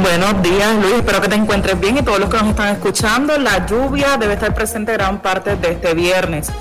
Buenos días, Luis. Espero que te encuentres bien y todos los que nos están escuchando. La lluvia debe estar presente gran parte de este viernes.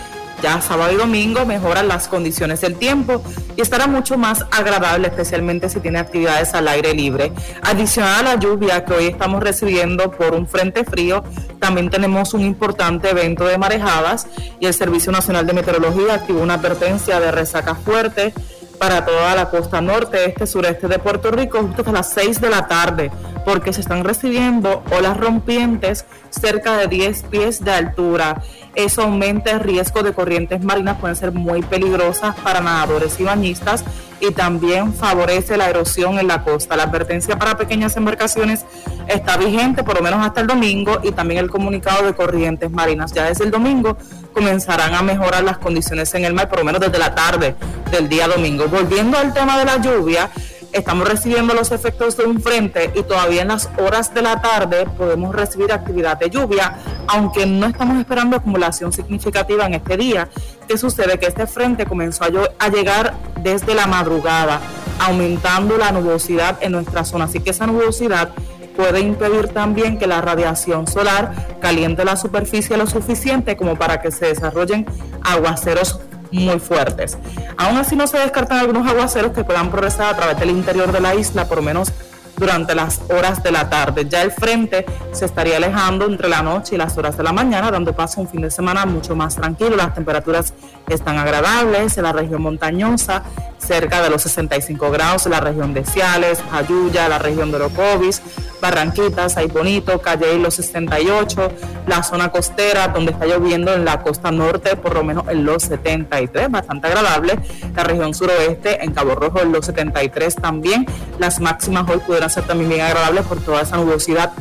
Ya sábado y domingo mejoran las condiciones del tiempo y estará mucho más agradable, especialmente si tiene actividades al aire libre. Adicional a la lluvia que hoy estamos recibiendo por un frente frío, también tenemos un importante evento de marejadas y el Servicio Nacional de Meteorología activó una advertencia de resaca fuerte para toda la costa norte, este, sureste de Puerto Rico, justo hasta las 6 de la tarde, porque se están recibiendo olas rompientes cerca de 10 pies de altura. Eso aumenta el riesgo de corrientes marinas, pueden ser muy peligrosas para nadadores y bañistas y también favorece la erosión en la costa. La advertencia para pequeñas embarcaciones está vigente por lo menos hasta el domingo y también el comunicado de corrientes marinas. Ya desde el domingo comenzarán a mejorar las condiciones en el mar, por lo menos desde la tarde del día domingo. Volviendo al tema de la lluvia, estamos recibiendo los efectos de un frente y todavía en las horas de la tarde podemos recibir actividad de lluvia, aunque no estamos esperando acumulación significativa en este día. ¿Qué sucede? Que este frente comenzó a, llegar desde la madrugada, aumentando la nubosidad en nuestra zona. Así que esa nubosidad puede impedir también que la radiación solar caliente la superficie lo suficiente como para que se desarrollen aguaceros muy fuertes. Aún así no se descartan algunos aguaceros que puedan progresar a través del interior de la isla, por lo menos durante las horas de la tarde. Ya el frente se estaría alejando entre la noche y las horas de la mañana, dando paso a un fin de semana mucho más tranquilo. Las temperaturas están agradables en la región montañosa, cerca de los 65 grados la región de Ciales, Ayuya, la región de Orocovis, Barranquitas, Ay Bonito, Calle los 68, la zona costera donde está lloviendo en la costa norte por lo menos en los 73, bastante agradable, la región suroeste en Cabo Rojo en los 73 también, las máximas hoy pudieran ser también bien agradables por toda esa nubosidad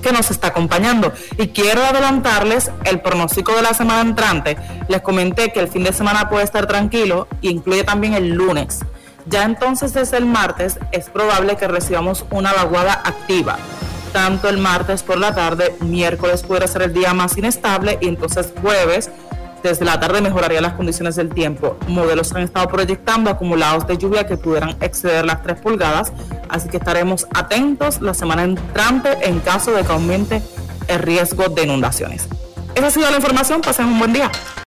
que nos está acompañando. Y quiero adelantarles el pronóstico de la semana entrante. Les comenté que el fin de semana puede estar tranquilo y incluye también el lunes. Ya entonces desde el martes es probable que recibamos una vaguada activa. Tanto el martes por la tarde, miércoles puede ser el día más inestable y entonces jueves desde la tarde mejoraría las condiciones del tiempo. Modelos han estado proyectando acumulados de lluvia que pudieran exceder las 3 pulgadas, así que estaremos atentos la semana entrante en caso de que aumente el riesgo de inundaciones. Esa ha sido la información, pasen un buen día.